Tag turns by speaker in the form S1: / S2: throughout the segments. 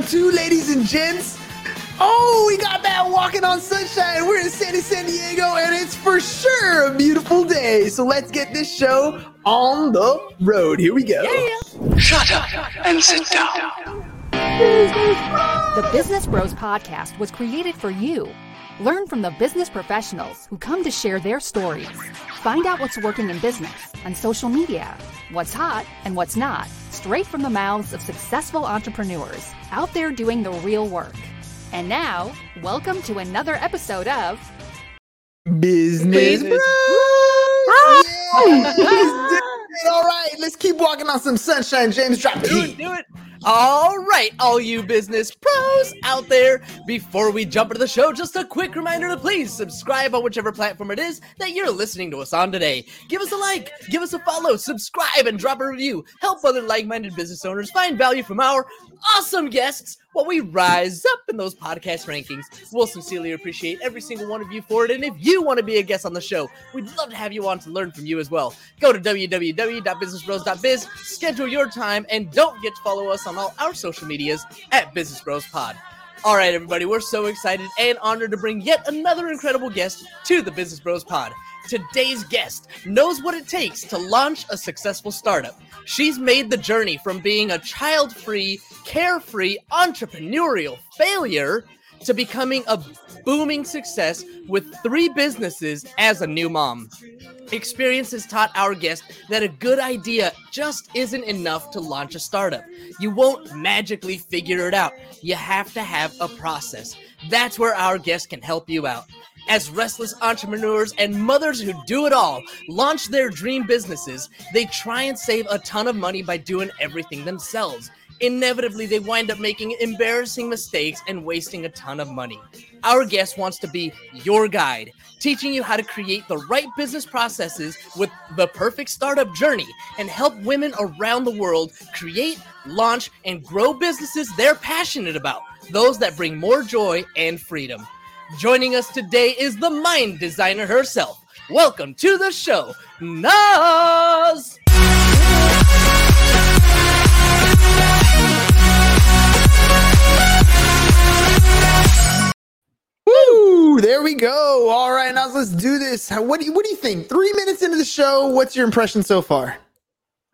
S1: round two, ladies and gents. Oh, we got that walking on sunshine. We're in sunny San Diego, and it's for sure a beautiful day. So let's get this show on the road. Here we go.
S2: Shut up and sit down.
S3: The Business Bros Podcast was created for you. Learn from the business professionals who come to share their stories. Find out what's working in business and social media, what's hot and what's not, straight from the mouths of successful entrepreneurs out there doing the real work. And now, welcome to another episode of
S1: Business
S3: Business
S1: Bros. Yeah. Let's do it. All right, let's keep walking on some sunshine. James, drop
S4: Do it, do it. All right, all you business pros out there. Before we jump into the show, just a quick reminder to please subscribe on whichever platform it is that you're listening to us on today. Give us a like, give us a follow, subscribe, and drop a review. Help other like minded business owners find value from our awesome guests while we rise up in those podcast rankings. We'll sincerely appreciate every single one of you for it. And if you want to be a guest on the show, we'd love to have you on to learn from you as well. Go to www.businessbros.biz, schedule your time, and don't forget to follow us on all our social medias at Business Bros Pod. All right, everybody, we're so excited and honored to bring yet another incredible guest to the Business Bros Pod. Today's guest knows what it takes to launch a successful startup. She's made the journey from being a child free, carefree, entrepreneurial failure to becoming a booming success with three businesses as a new mom. Experience has taught our guest that a good idea just isn't enough to launch a startup. You won't magically figure it out. You have to have a process. That's where our guest can help you out. As restless entrepreneurs and mothers who do it all launch their dream businesses, they try and save a ton of money by doing everything themselves. Inevitably, they wind up making embarrassing mistakes and wasting a ton of money. Our guest wants to be your guide, teaching you how to create the right business processes with the perfect startup journey and help women around the world create, launch, and grow businesses they're passionate about, those that bring more joy and freedom. Joining us today is the mind designer herself. Welcome to the show, Nas!
S1: Woo! There we go. All right, now let's do this. What do you What do you think? Three minutes into the show, what's your impression so far?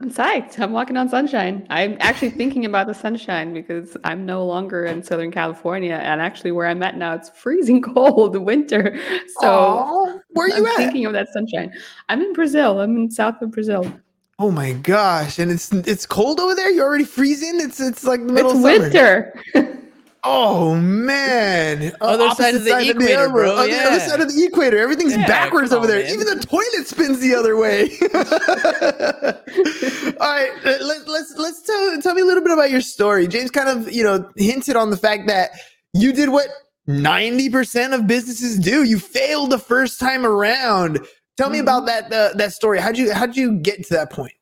S5: I'm psyched. I'm walking on sunshine. I'm actually thinking about the sunshine because I'm no longer in Southern California, and actually where I'm at now, it's freezing cold, winter. So
S1: Aw, where are you
S5: I'm
S1: at?
S5: thinking of that sunshine. I'm in Brazil. I'm in south of Brazil.
S1: Oh my gosh! And it's it's cold over there. You're already freezing. It's it's like the middle
S5: It's
S1: of summer.
S5: winter.
S1: Oh man!
S4: Other
S1: Opposite
S4: side of the equator,
S1: arrow.
S4: bro,
S1: On the other side of the equator. Everything's
S4: Yeah,
S1: backwards over
S4: on,
S1: there.
S4: man.
S1: Even the toilet spins the other way. All right, uh, let, let's let's tell tell me a little bit about your story. James kind of you know hinted on the fact that you did what ninety percent of businesses do. You failed the first time around. Tell me
S5: Mhm.
S1: about that uh, that story. How'd you how'd you get to that point?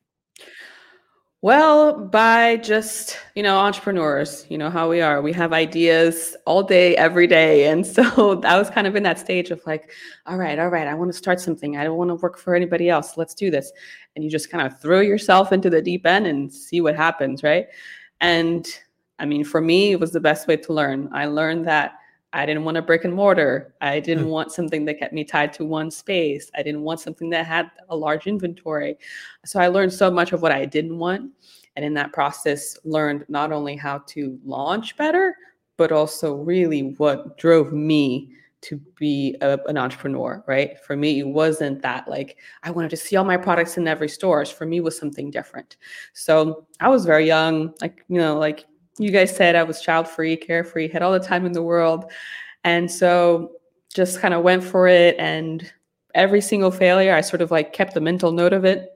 S5: Well, by just, you know, entrepreneurs, you know how we are. We have ideas all day, every day. And so I was kind of in that stage of like, all right, all right, I want to start something. I don't want to work for anybody else. Let's do this. And you just kind of throw yourself into the deep end and see what happens, right? And I mean, for me, it was the best way to learn. I learned that I didn't want a brick and mortar. I didn't
S1: Mm.
S5: want something that kept me tied to one space. I didn't want something that had a large inventory. So I learned so much of what I didn't want. And in that process, learned not only how to launch better, but also really what drove me to be a, an entrepreneur, right? For me, it wasn't that like I wanted to see all my products in every store. For me, it was something different. So I was very young, like, you know, like you guys said, I was child free, carefree, had all the time in the world. And so just kind of went for it. And every single failure, I sort of like kept the mental note of it.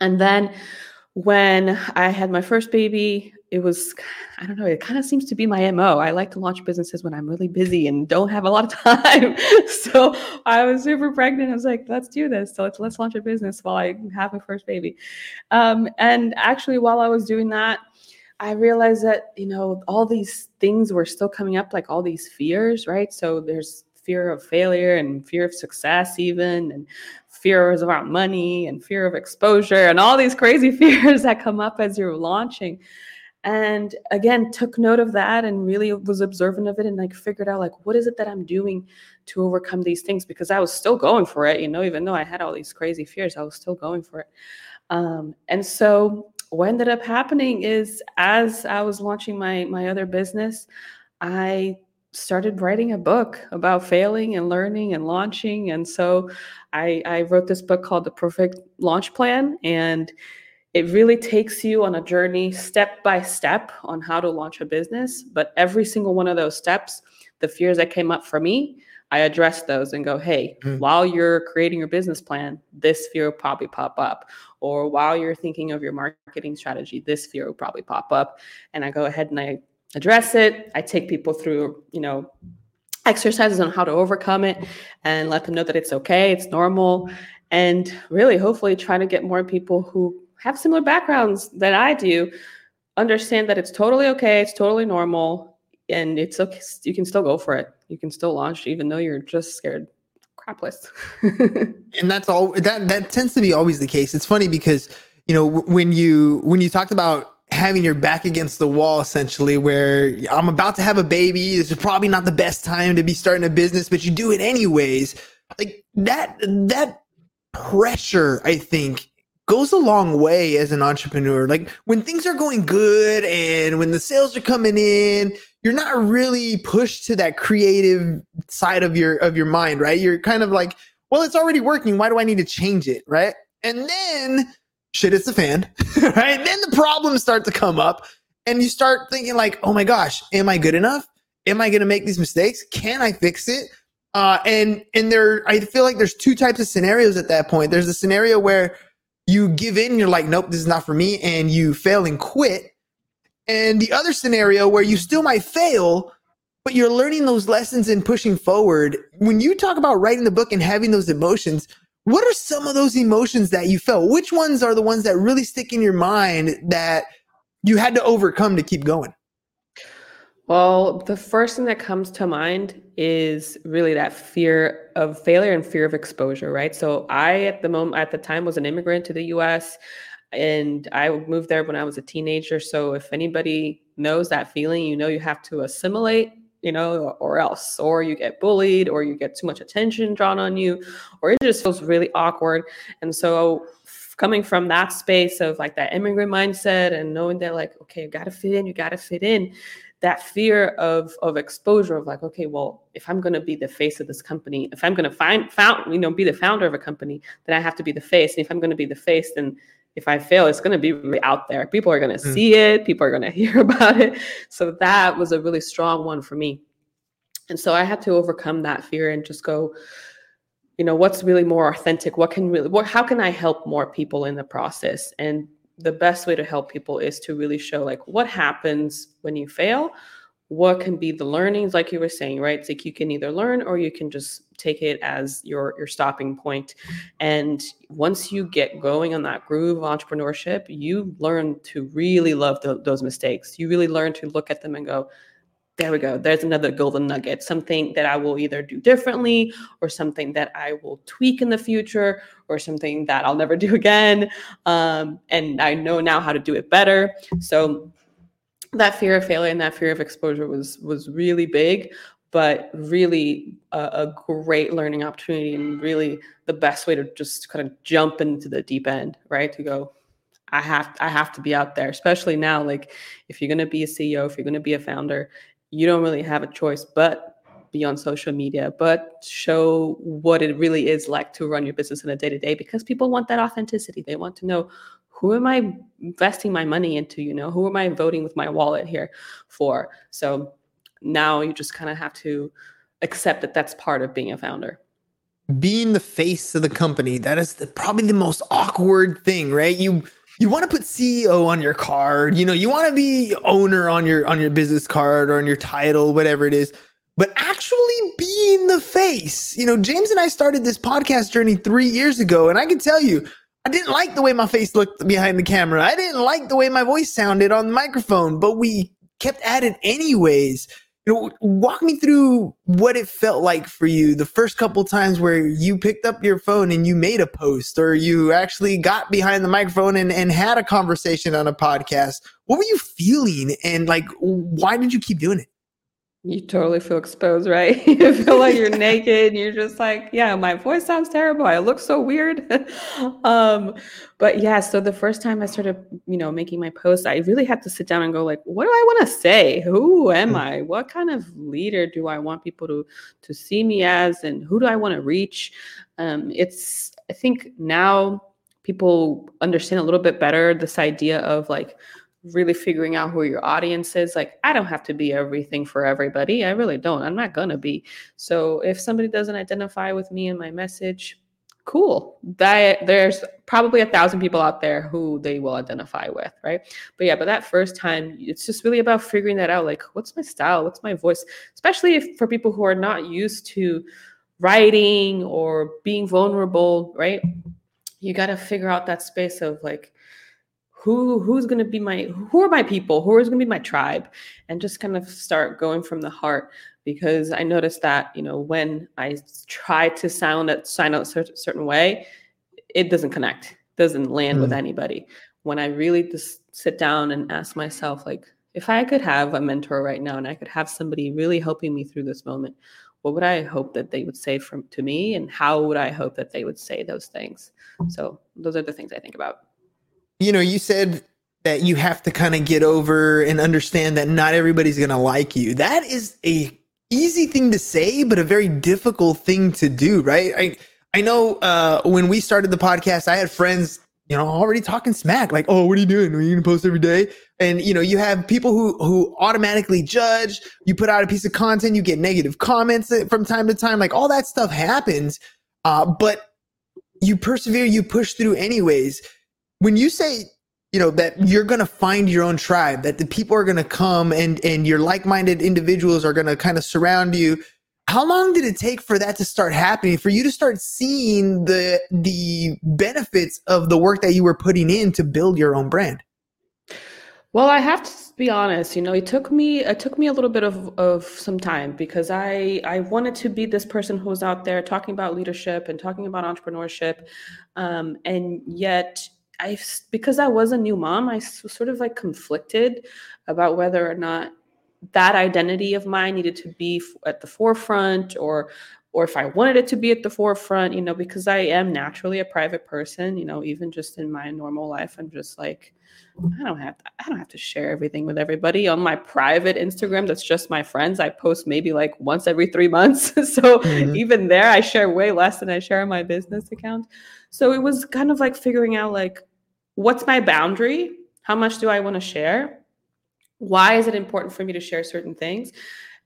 S5: And then when I had my first baby, it was, I don't know, it kind of seems to be my MO. I like to launch businesses when I'm really busy and don't have a lot of time. so I was super pregnant. I was like, let's do this. So let's, let's launch a business while I have my first baby. Um, and actually, while I was doing that, I realized that, you know, all these things were still coming up, like all these fears, right? So there's fear of failure and fear of success, even, and fears about money and fear of exposure and all these crazy fears that come up as you're launching. and again took note of that and really was observant of it and like figured out like what is it that i'm doing to overcome these things because i was still going for it you know even though i had all these crazy fears i was still going for it um, and so what ended up happening is as i was launching my my other business i started writing a book about failing and learning and launching. And so i i wrote this book called the perfect launch plan and it really takes you on a journey step by step on how to launch a business. But every single one of those steps the fears that came up for me i address those and go hey
S1: Mm.
S5: while you're creating your business plan this fear will probably pop up or while you're thinking of your marketing strategy this fear will probably pop up and i go ahead and i address it i take people through you know exercises on how to overcome it and let them know that it's okay it's normal and really hopefully try to get more people who have similar backgrounds that I do understand that it's totally okay, it's totally normal, and it's okay. You can still go for it. You can still launch even though you're just scared crapless.
S1: and that's all that that tends to be always the case. It's funny because you know when you when you talked about having your back against the wall essentially where i'm about to have a baby this is probably not the best time to be starting a business but you do it anyways. Like that that pressure i think goes a long way as an entrepreneur. Like when things are going good and when the sales are coming in you're not really pushed to that creative side of your of your mind right you're kind of like well, it's already working. Why do I need to change it? Right. And then shit hits the fan, right? Then the problems start to come up and you start thinking like, oh my gosh, am I good enough? Am I going to make these mistakes? Can I fix it? Uh, and, and there, I feel like there's two types of scenarios at that point. There's a scenario where you give in, you're like, nope, this is not for me. And you fail and quit. And the other scenario where you still might fail, but you're learning those lessons and pushing forward. When you talk about writing the book and having those emotions, what are some of those emotions that you felt? Which ones are the ones that really stick in your mind that you had to overcome to keep going?
S5: Well, the first thing that comes to mind is really that fear of failure and fear of exposure, right? So I at the moment at the time was an immigrant to the US and I moved there when I was a teenager. So if anybody knows that feeling, you know you have to assimilate, you know, or else, or you get bullied, or you get too much attention drawn on you, or it just feels really awkward. And so coming from that space of like that immigrant mindset and knowing that like, okay, you gotta fit in, you gotta fit in, that fear of of exposure of like, okay, well, if I'm gonna be the face of this company, if I'm gonna find found, you know, be the founder of a company, then I have to be the face. And if I'm gonna be the face, then if I fail, it's going to be really out there. People are going to
S1: Mm.
S5: see it. People are going to hear about it. So that was a really strong one for me. And so I had to overcome that fear and just go, you know, what's really more authentic? What can really, what, how can I help more people in the process? And the best way to help people is to really show like what happens when you fail what can be the learnings like you were saying right it's like you can either learn or you can just take it as your your stopping point. And once you get going on that groove of entrepreneurship you learn to really love tho- those mistakes. You really learn to look at them and go there we go. There's another golden nugget something that i will either do differently or something that i will tweak in the future or something that i'll never do again. Um, and i know now how to do it better. So that fear of failure and that fear of exposure was was really big but really a, a great learning opportunity and really the best way to just kind of jump into the deep end right to go i have i have to be out there especially now like if you're going to be a ceo if you're going to be a founder you don't really have a choice but be on social media but show what it really is like to run your business in a day to day because people want that authenticity they want to know who am I investing my money into? You know, who am I voting with my wallet here for? So now you just kind of have to accept that that's part of being a founder.
S1: Being the face of the company, that is the, probably the most awkward thing, right? You you want to put CEO on your card, you know, you want to be owner on your on your business card or on your title, whatever it is. But actually being the face, you know, James and I started this podcast journey three years ago, and I can tell you, I didn't like the way my face looked behind the camera. I didn't like the way my voice sounded on the microphone, but we kept at it anyways. You know, walk me through what it felt like for you the first couple times where you picked up your phone and you made a post or you actually got behind the microphone and, and had a conversation on a podcast. What were you feeling? And like, why did you keep doing it?
S5: You totally feel exposed, right? you feel like you're naked. And you're just like, yeah, my voice sounds terrible. I look so weird. um, but yeah, so the first time I started, you know, making my posts, I really had to sit down and go, like, what do I want to say? Who am I? What kind of leader do I want people to to see me as, and who do I want to reach? Um, it's, I think now people understand a little bit better this idea of like really figuring out who your audience is. Like, I don't have to be everything for everybody. I really don't. I'm not going to be. So if somebody doesn't identify with me and my message, cool. That there's probably a thousand people out there who they will identify with, right? But yeah, but that first time, it's just really about figuring that out. Like, what's my style? What's my voice? Especially if for people who are not used to writing or being vulnerable, right? You got to figure out that space of like, who who's going to be my who are my people? Who is going to be my tribe? And just kind of start going from the heart because i noticed that you know when i try to sound it sign out a certain way it doesn't connect doesn't land mm. with anybody. When i really just sit down and ask myself like if i could have a mentor right now and i could have somebody really helping me through this moment what would i hope that they would say from to me? And how would i hope that they would say those things? So those are the things i think about
S1: you know, you said that you have to kind of get over and understand that not everybody's going to like you. That is a easy thing to say, but a very difficult thing to do, right? I I know uh, when we started the podcast, I had friends, you know, already talking smack, like, "Oh, what are you doing? Are you gonna post every day?" And you know, you have people who who automatically judge. You put out a piece of content, you get negative comments from time to time, like all that stuff happens. Uh, but you persevere, you push through anyways when you say you know that you're going to find your own tribe that the people are going to come and and your like-minded individuals are going to kind of surround you how long did it take for that to start happening for you to start seeing the the benefits of the work that you were putting in to build your own brand?
S5: Well i have to be honest you know it took me it took me a little bit of of some time because i i wanted to be this person who was out there talking about leadership and talking about entrepreneurship um, and yet I because I was a new mom, I was sort of like conflicted about whether or not that identity of mine needed to be at the forefront or or if I wanted it to be at the forefront, you know, because I am naturally a private person, you know, even just in my normal life, I'm just like, I don't have to, I don't have to share everything with everybody on my private Instagram. That's just my friends. I post maybe like once every three months. so mm-hmm. even there, I share way less than I share on my business account. So it was kind of like figuring out like, what's my boundary? How much do I want to share? Why is it important for me to share certain things?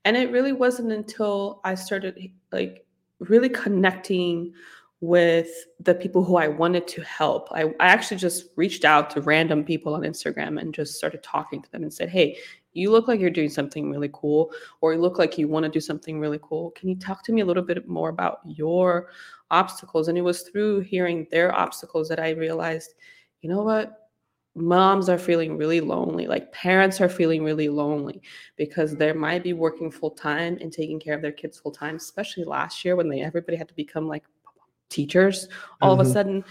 S5: And it really wasn't until I started like really connecting with the people who I wanted to help. I, I actually just reached out to random people on Instagram and just started talking to them and said, Hey, you look like you're doing something really cool, or you look like you want to do something really cool. Can you talk to me a little bit more about your obstacles? And it was through hearing their obstacles that I realized you know what? Moms are feeling really lonely. Like parents are feeling really lonely because they might be working full time and taking care of their kids full time, especially last year when they everybody had to become like teachers all mm-hmm. of a mm-hmm. sudden.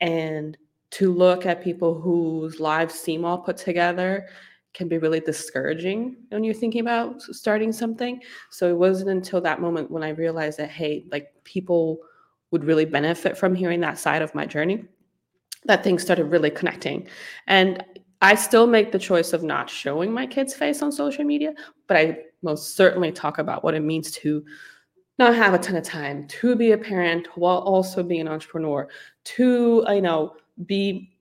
S5: And to look at people whose lives seem all put together can be really discouraging when you're thinking about starting something. So it wasn't until that moment when I realized that, hey, like people would really benefit from hearing that side of my journey that things started really connecting. And I still make the choice of not showing my kid's face on social media, but I most certainly talk about what it means to not have a ton of time, to be a parent while also being an entrepreneur, to you know be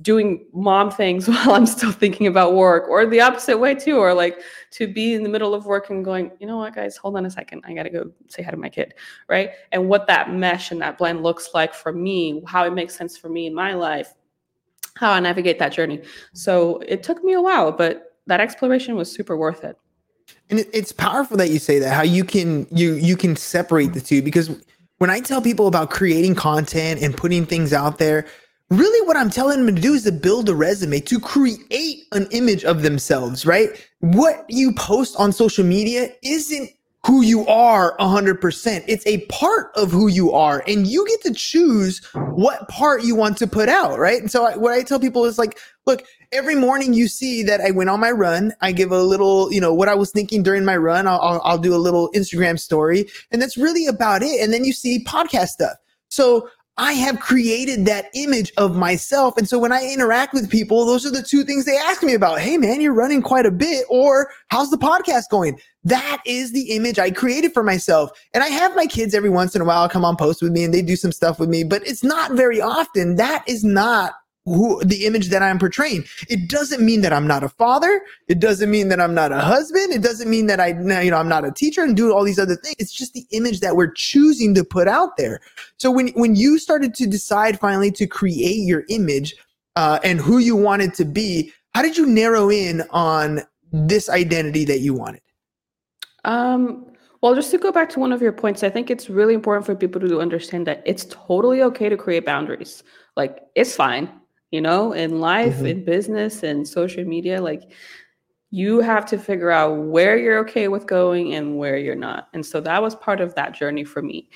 S5: doing mom things while I'm still thinking about work, or the opposite way too, or like to be in the middle of work and going, you know what, guys, hold on a second, I gotta go say hi to my kid, right? And what that mesh and that blend looks like for me, how it makes sense for me in my life, how I navigate that journey. So it took me a while, but that exploration was super worth it.
S1: And it's powerful that you say that, how you can you you can separate the two because when I tell people about creating content and putting things out there, really what I'm telling them to do is to build a resume, to create an image of themselves, right? What you post on social media isn't who you are 100%. It's a part of who you are and you get to choose what part you want to put out, right? And so I, what I tell people is like, look, every morning you see that I went on my run. I give a little, you know, what I was thinking during my run. I'll, I'll, I'll do a little Instagram story and that's really about it. And then you see podcast stuff. So I have created that image of myself. And so when I interact with people, those are the two things they ask me about. Hey, man, you're running quite a bit. Or how's the podcast going? That is the image I created for myself. And I have my kids every once in a while come on post with me and they do some stuff with me, but it's not very often. That is not who the image that I'm portraying. It doesn't mean that I'm not a father. It doesn't mean that I'm not a husband. It doesn't mean that I, you know, I'm not a teacher and do all these other things. It's just the image that we're choosing to put out there. So when, when you started to decide finally to create your image, uh, and who you wanted to be, how did you narrow in on this identity that you wanted?
S5: Um, well, just to go back to one of your points, I think it's really important for people to understand that it's totally okay to create boundaries. Like, it's fine you know, in life, mm-hmm. in business, and social media. Like you have to figure out where you're okay with going and where you're not. And so that was part of that journey for me.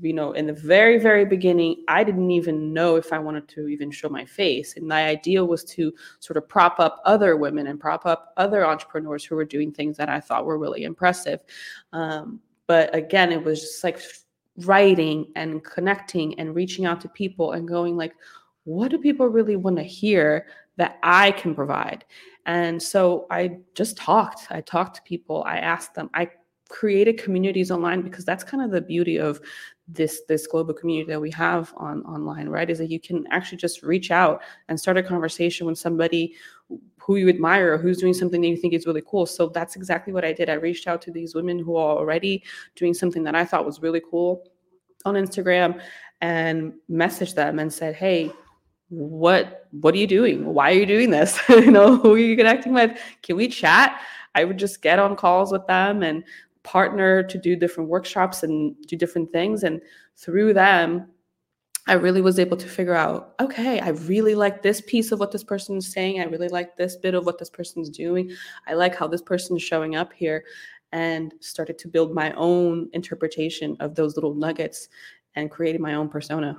S5: You know, in the very, very beginning, I didn't even know if I wanted to even show my face. And my idea was to sort of prop up other women and prop up other entrepreneurs who were doing things that I thought were really impressive. Um, but again, it was just like writing and connecting and reaching out to people and going like, what do people really want to hear that I can provide? And so I just talked. I talked to people. I asked them. I created communities online because that's kind of the beauty of this this global community that we have on online right is that you can actually just reach out and start a conversation with somebody who you admire or who's doing something that you think is really cool so that's exactly what i did i reached out to these women who are already doing something that i thought was really cool on instagram and messaged them and said hey what what are you doing? Why are you doing this? You know who are you connecting with? Can we chat? I would just get on calls with them and partner to do different workshops and do different things. And through them i really was able to figure out okay i really like this piece of what this person is saying. I really like this bit of what this person's doing. I like how this person is showing up here and started to build my own interpretation of those little nuggets and creating my own persona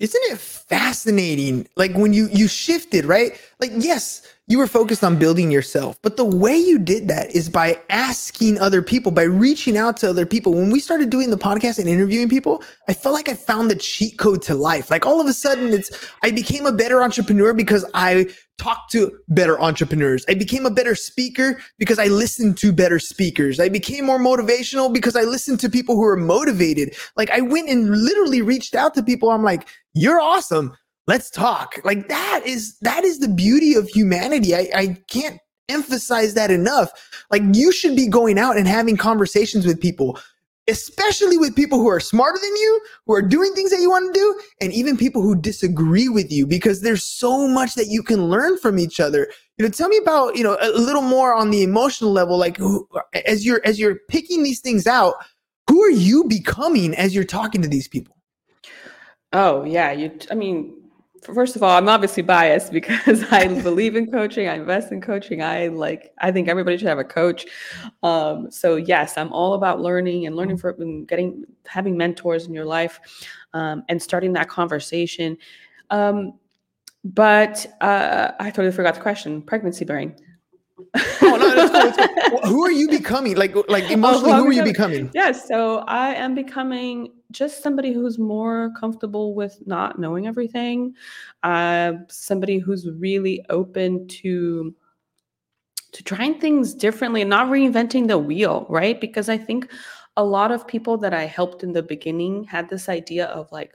S1: isn't it fascinating like when you you shifted right like yes you were focused on building yourself but the way you did that is by asking other people by reaching out to other people when we started doing the podcast and interviewing people i felt like i found the cheat code to life like all of a sudden it's i became a better entrepreneur because i talked to better entrepreneurs. I became a better speaker because I listened to better speakers. I became more motivational because I listened to people who are motivated. Like I went and literally reached out to people. I'm like, you're awesome. Let's talk. Like that is, that is the beauty of humanity. I, I can't emphasize that enough. Like you should be going out and having conversations with people especially with people who are smarter than you, who are doing things that you want to do, and even people who disagree with you, because there's so much that you can learn from each other. You know, tell me about you know a little more on the emotional level, like as you're as you're picking these things out, who are you becoming as you're talking to these people?
S5: Oh yeah, you. I mean, first of all, I'm obviously biased because I believe in coaching. I invest in coaching. I like. I think everybody should have a coach. Um, so yes, I'm all about learning and learning from getting having mentors in your life, um, and starting that conversation. Um, but uh, I totally forgot the question. Pregnancy brain
S1: oh no, that's cool, that's cool. who are you becoming? Like, like emotionally, oh, who are you becoming?
S5: Yes, yeah, so I am becoming just somebody who's more comfortable with not knowing everything. Uh, somebody who's really open to to trying things differently and not reinventing the wheel, right? Because I think a lot of people that I helped in the beginning had this idea of like,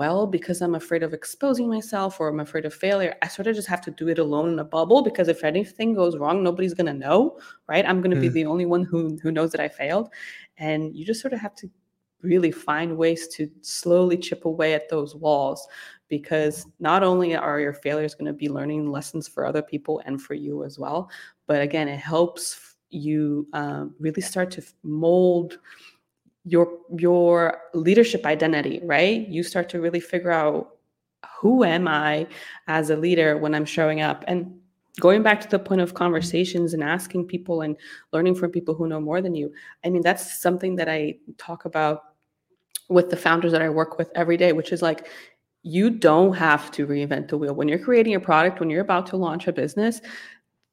S5: well, because I'm afraid of exposing myself or I'm afraid of failure, I sort of just have to do it alone in a bubble because if anything goes wrong, nobody's gonna know, right? I'm gonna mm. be the only one who who knows that I failed. And you just sort of have to really find ways to slowly chip away at those walls because not only are your failures going to be learning lessons for other people and for you as well, but again, it helps you um, really start to mold your your leadership identity right you start to really figure out who am I as a leader when I'm showing up? And going back to the point of conversations and asking people and learning from people who know more than you. I mean, that's something that I talk about with the founders that I work with every day, which is like, you don't have to reinvent the wheel. When you're creating a product, when you're about to launch a business,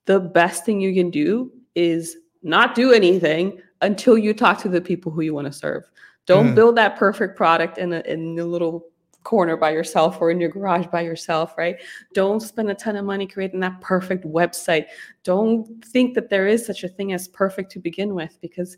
S5: the best thing you can do is not do anything until you talk to the people who you want to serve. Don't mm. build that perfect product in a, in a little corner by yourself or in your garage by yourself, right? Don't spend a ton of money creating that perfect website. Don't think that there is such a thing as perfect to begin with because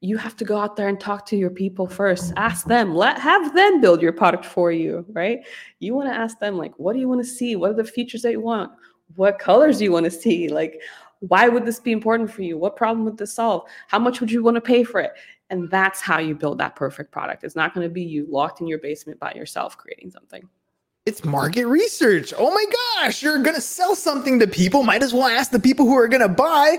S5: you have to go out there and talk to your people first. Ask them, let have them build your product for you, right? You want to ask them like, what do you want to see? What are the features that you want? What colors do you want to see? Like, why would this be important for you? What problem would this solve? How much would you want to pay for it? And that's how you build that perfect product. It's not going to be you locked in your basement by yourself creating something.
S1: It's market research. Oh my gosh, you're going to sell something to people. Might as well ask the people who are going to buy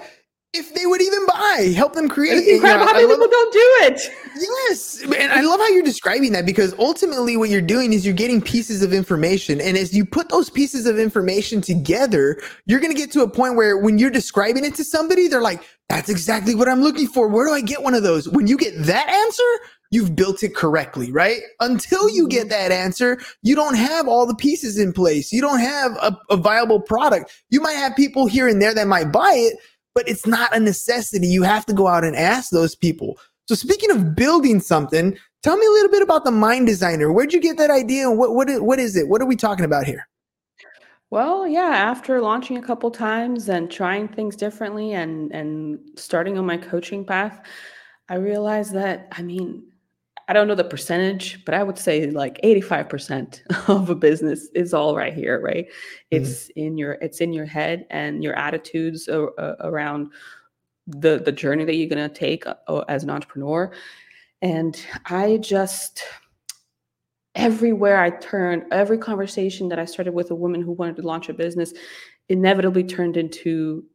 S1: if they would even buy, help them create.
S5: It's incredible you know, how many people don't do it.
S1: Yes, and I love how you're describing that because ultimately, what you're doing is you're getting pieces of information, and as you put those pieces of information together, you're going to get to a point where when you're describing it to somebody, they're like, "That's exactly what I'm looking for. Where do I get one of those?" When you get that answer, you've built it correctly, right? Until you get mm-hmm. that answer, you don't have all the pieces in place. You don't have a, a viable product. You might have people here and there that might buy it but it's not a necessity. You have to go out and ask those people. So speaking of building something, tell me a little bit about the mind designer. Where'd you get that idea? And what, what, what is it? What are we talking about here?
S5: Well, yeah, after launching a couple times and trying things differently and and starting on my coaching path, I realized that I mean, I don't know the percentage, but I would say like 85% of a business is all right here, right? Mm-hmm. It's in your it's in your head and your attitudes around the the journey that you're going to take uh, as an entrepreneur. And I just everywhere I turned, every conversation that I started with a woman who wanted to launch a business inevitably turned into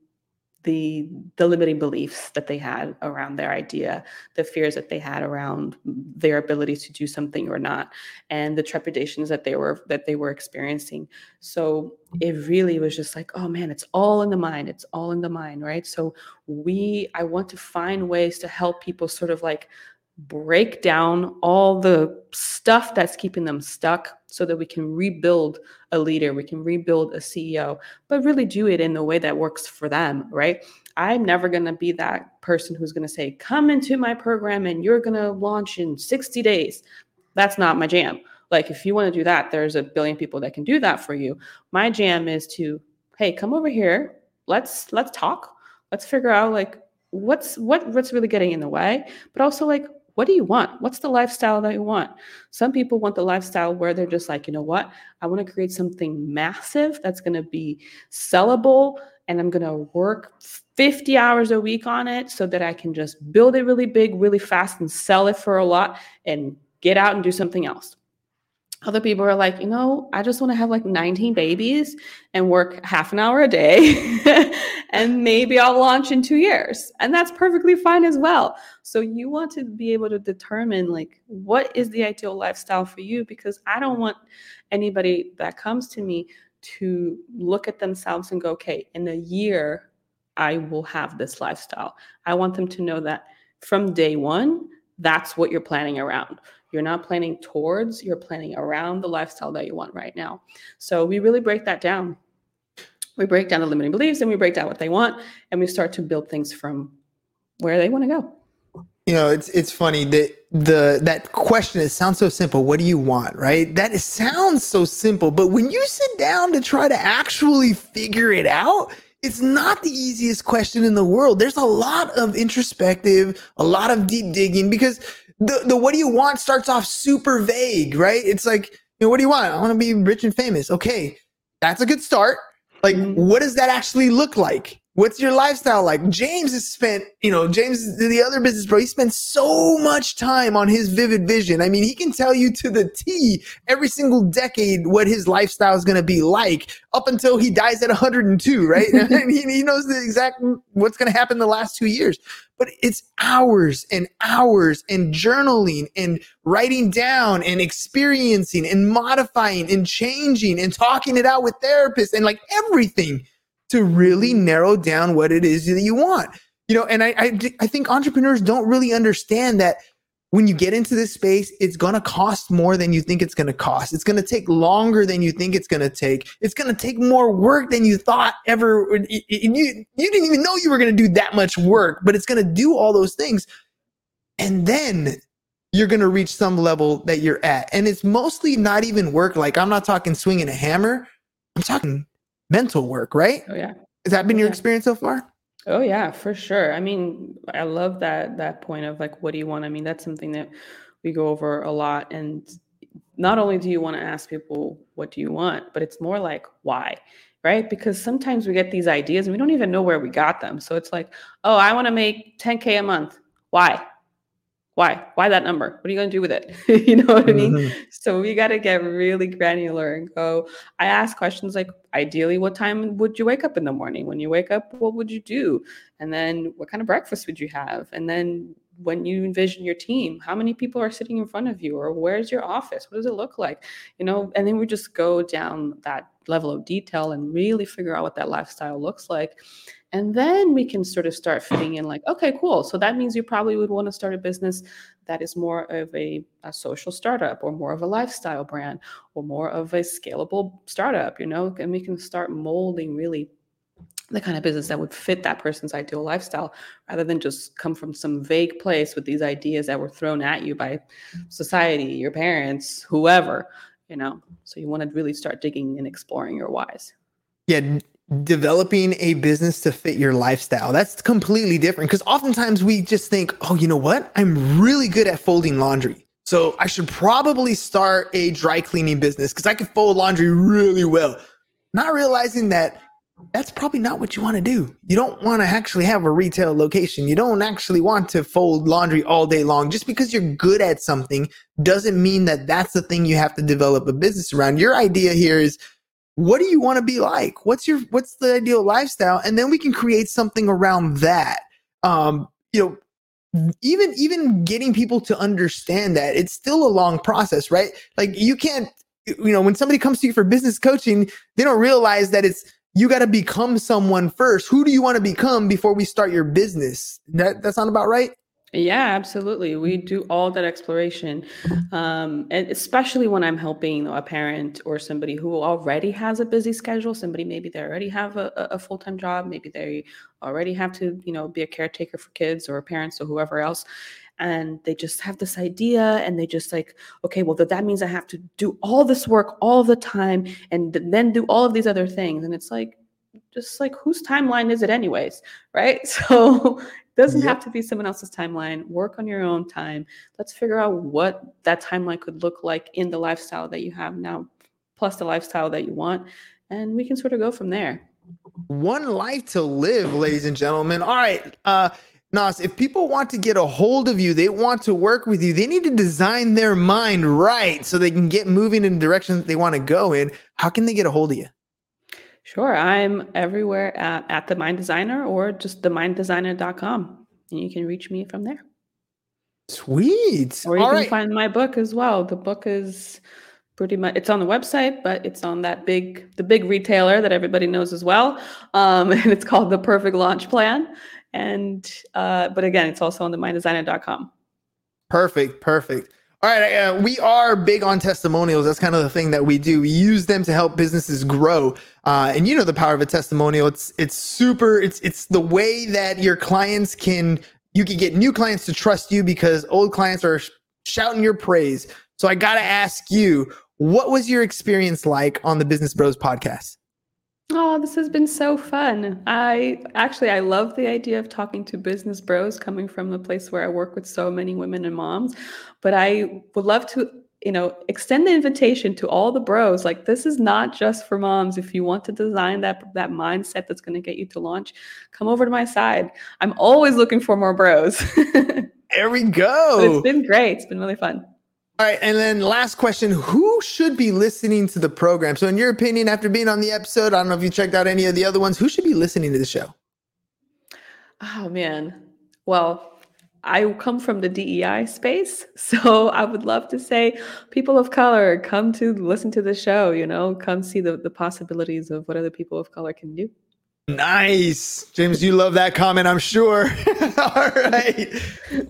S5: the the limiting beliefs that they had around their idea the fears that they had around their ability to do something or not and the trepidations that they were that they were experiencing. So it really was just like oh man it's all in the mind it's all in the mind right? So we i want to find ways to help people sort of like break down all the stuff that's keeping them stuck so that we can rebuild a leader, we can rebuild a CEO, but really do it in the way that works for them, right? I'm never going to be that person who's going to say, come into my program and you're going to launch in 60 days. That's not my jam. Like, if you want to do that, there's a billion people that can do that for you. My jam is to, hey, come over here. Let's let's talk. Let's figure out like what's what what's really getting in the way, but also like what do you want? What's the lifestyle that you want? Some people want the lifestyle where they're just like, you know what? I want to create something massive that's going to be sellable and I'm going to work 50 hours a week on it so that I can just build it really big, really fast and sell it for a lot and get out and do something else. Other people are like, you know, I just want to have like 19 babies and work half an hour a day, and maybe I'll launch in two years. And that's perfectly fine as well. So, you want to be able to determine like what is the ideal lifestyle for you because I don't want anybody that comes to me to look at themselves and go, okay, in a year, I will have this lifestyle. I want them to know that from day one, that's what you're planning around. You're not planning towards, you're planning around the lifestyle that you want right now. So we really break that down. We break down the limiting beliefs and we break down what they want and we start to build things from where they want to go.
S1: You know, it's it's funny that the that question it sounds so simple. What do you want, right? That is, sounds so simple, but when you sit down to try to actually figure it out, it's not the easiest question in the world. There's a lot of introspective, a lot of deep digging because the, the what do you want starts off super vague, right? It's like, you know, what do you want? I want to be rich and famous. Okay, that's a good start. Like, mm-hmm. what does that actually look like? What's your lifestyle like? James has spent, you know, James, the other business bro, he spent so much time on his vivid vision. I mean, he can tell you to the T every single decade what his lifestyle is going to be like up until he dies at 102, right? and he, he knows the exact what's going to happen the last two years. But it's hours and hours and journaling and writing down and experiencing and modifying and changing and talking it out with therapists and like everything to really mm-hmm. narrow down what it is that you want. You know, and I, I, I think entrepreneurs don't really understand that when you get into this space, it's going to cost more than you think it's going to cost. It's going to take longer than you think it's going to take. It's going to take more work than you thought ever. You, you didn't even know you were going to do that much work, but it's going to do all those things. And then you're going to reach some level that you're at. And it's mostly not even work. Like I'm not talking swinging a hammer. I'm talking mental work, right?
S5: Oh yeah.
S1: Has that been
S5: Oh,
S1: your
S5: yeah.
S1: experience so far?
S5: Oh yeah, for sure. I mean, I love that that point of like what do you want? I mean, that's something that we go over a lot and not only do you want to ask people what do you want, but it's more like why, right? Because sometimes we get these ideas and we don't even know where we got them. So it's like, "Oh, I want to make 10k a month." Why? Why? Why that number? What are you going to do with it? you know what I mean?
S1: Mhm.
S5: So we got to get really granular and go. I ask questions like, ideally, what time would you wake up in the morning? When you wake up, what would you do? And then what kind of breakfast would you have? And then when you envision your team, how many people are sitting in front of you? Or where's your office? What does it look like? You know, and then we just go down that level of detail and really figure out what that lifestyle looks like. And then we can sort of start fitting in like, okay, cool. So that means you probably would want to start a business that is more of a, a social startup or more of a lifestyle brand or more of a scalable startup, you know, and we can start molding really the kind of business that would fit that person's ideal lifestyle rather than just come from some vague place with these ideas that were thrown at you by society, your parents, whoever, you know. So you want to really start digging and exploring your whys.
S1: Yeah, developing a business to fit your lifestyle. That's completely different because oftentimes we just think, oh, you know what? I'm really good at folding laundry. So I should probably start a dry cleaning business because I can fold laundry really well. Not realizing that that's probably not what you want to do. You don't want to actually have a retail location. You don't actually want to fold laundry all day long. Just because you're good at something doesn't mean that that's the thing you have to develop a business around. Your idea here is what do you want to be like? What's your what's the ideal lifestyle? And then we can create something around that. Um, you know, even even getting people to understand that it's still a long process, right? Like you can't, you know, when somebody comes to you for business coaching, they don't realize that it's you got to become someone first. Who do you want to become before we start your business? That that sound about right?
S5: Yeah, absolutely. We do all that exploration, um, and especially when I'm helping a parent or somebody who already has a busy schedule. Somebody maybe they already have a, a full time job. Maybe they already have to, you know, be a caretaker for kids or parents or whoever else, and they just have this idea, and they just like, okay, well, that that means I have to do all this work all the time, and then do all of these other things, and it's like, just like whose timeline is it anyways, right? So it doesn't
S1: Yep.
S5: have to be someone else's timeline. Work on your own time. Let's figure out what that timeline could look like in the lifestyle that you have now, plus the lifestyle that you want. And we can sort of go from there.
S1: One life to live, ladies and gentlemen. All right. Uh Nas, if people want to get a hold of you, they want to work with you, they need to design their mind right so they can get moving in the direction that they want to go in. How can they get a hold of you?
S5: Sure. I'm everywhere at, at the mind designer or just theminddesigner.com. And you can reach me from there.
S1: Sweet.
S5: Or you
S1: All
S5: can
S1: right.
S5: find my book as well. The book is pretty much it's on the website, but it's on that big the big retailer that everybody knows as well. Um, and it's called The Perfect Launch Plan. And uh, but again, it's also on the minddesigner.com.
S1: Perfect. Perfect. All right. Uh, we are big on testimonials. That's kind of the thing that we do. We use them to help businesses grow. Uh, and you know the power of a testimonial. It's it's super. It's it's the way that your clients can you can get new clients to trust you because old clients are sh- shouting your praise. So I got to ask you, what was your experience like on the Business Bros podcast?
S5: Oh, this has been so fun. I actually I love the idea of talking to business bros coming from the place where I work with so many women and moms, but I would love to you know, extend the invitation to all the bros. Like this is not just for moms. If you want to design that that mindset that's going to get you to launch, come over to my side. I'm always looking for more bros.
S1: there we go.
S5: But it's been great. It's been really fun.
S1: All right, and then last question: Who should be listening to the program? So, in your opinion, after being on the episode, I don't know if you checked out any of the other ones. Who should be listening to the show?
S5: Oh man, well, I come from the DEI space, so I would love to say, people of color, come to listen to the show. You know, come see the the possibilities of what other people of color can do.
S1: Nice, James. You love that comment, I'm sure. All right,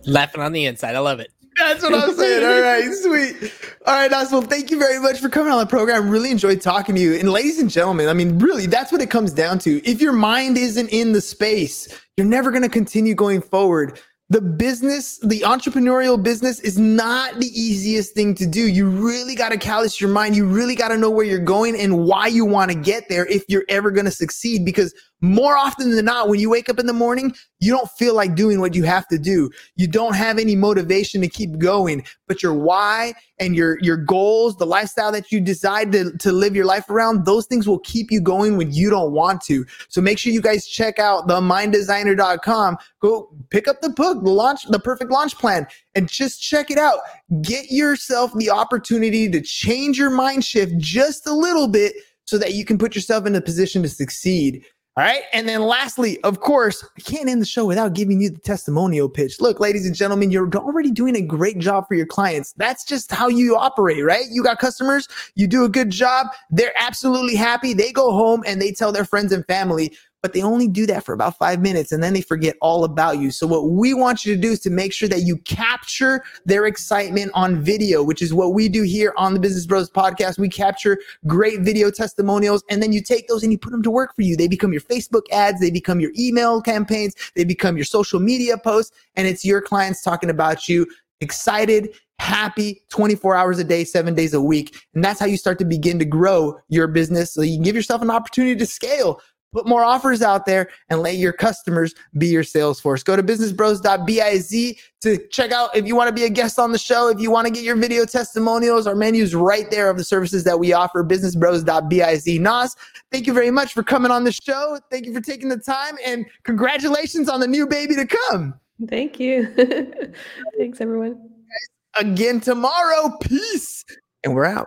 S4: laughing on the inside. I love it.
S1: That's what I'm saying. All right, sweet. All right, Nas. Well, thank you very much for coming on the program. Really enjoyed talking to you. And ladies and gentlemen, I mean, really, that's what it comes down to. If your mind isn't in the space, you're never going to continue going forward the business, the entrepreneurial business is not the easiest thing to do. You really got to callous your mind. You really got to know where you're going and why you want to get there if you're ever going to succeed because more often than not, when you wake up in the morning, you don't feel like doing what you have to do. You don't have any motivation to keep going, but your why and your, your goals, the lifestyle that you decide to, to live your life around, those things will keep you going when you don't want to. So make sure you guys check out theMindDesigner.com. Go pick up the book, launch, the perfect launch plan, and just check it out. Get yourself the opportunity to change your mind shift just a little bit so that you can put yourself in a position to succeed. All right. And then lastly, of course, I can't end the show without giving you the testimonial pitch. Look, ladies and gentlemen, you're already doing a great job for your clients. That's just how you operate, right? You got customers, you do a good job. They're absolutely happy. They go home and they tell their friends and family but they only do that for about five minutes and then they forget all about you. So what we want you to do is to make sure that you capture their excitement on video, which is what we do here on the Business Bros podcast. We capture great video testimonials and then you take those and you put them to work for you. They become your Facebook ads. They become your email campaigns. They become your social media posts and it's your clients talking about you excited, happy 24 hours a day, seven days a week. And that's how you start to begin to grow your business. So you can give yourself an opportunity to scale put more offers out there and let your customers be your sales force. Go to businessbros.biz to check out if you want to be a guest on the show, if you want to get your video testimonials, our menus right there of the services that we offer, businessbros.biz. Nas, thank you very much for coming on the show. Thank you for taking the time and congratulations on the new baby to come.
S5: Thank you. Thanks, everyone.
S1: Again tomorrow. Peace. And we're out.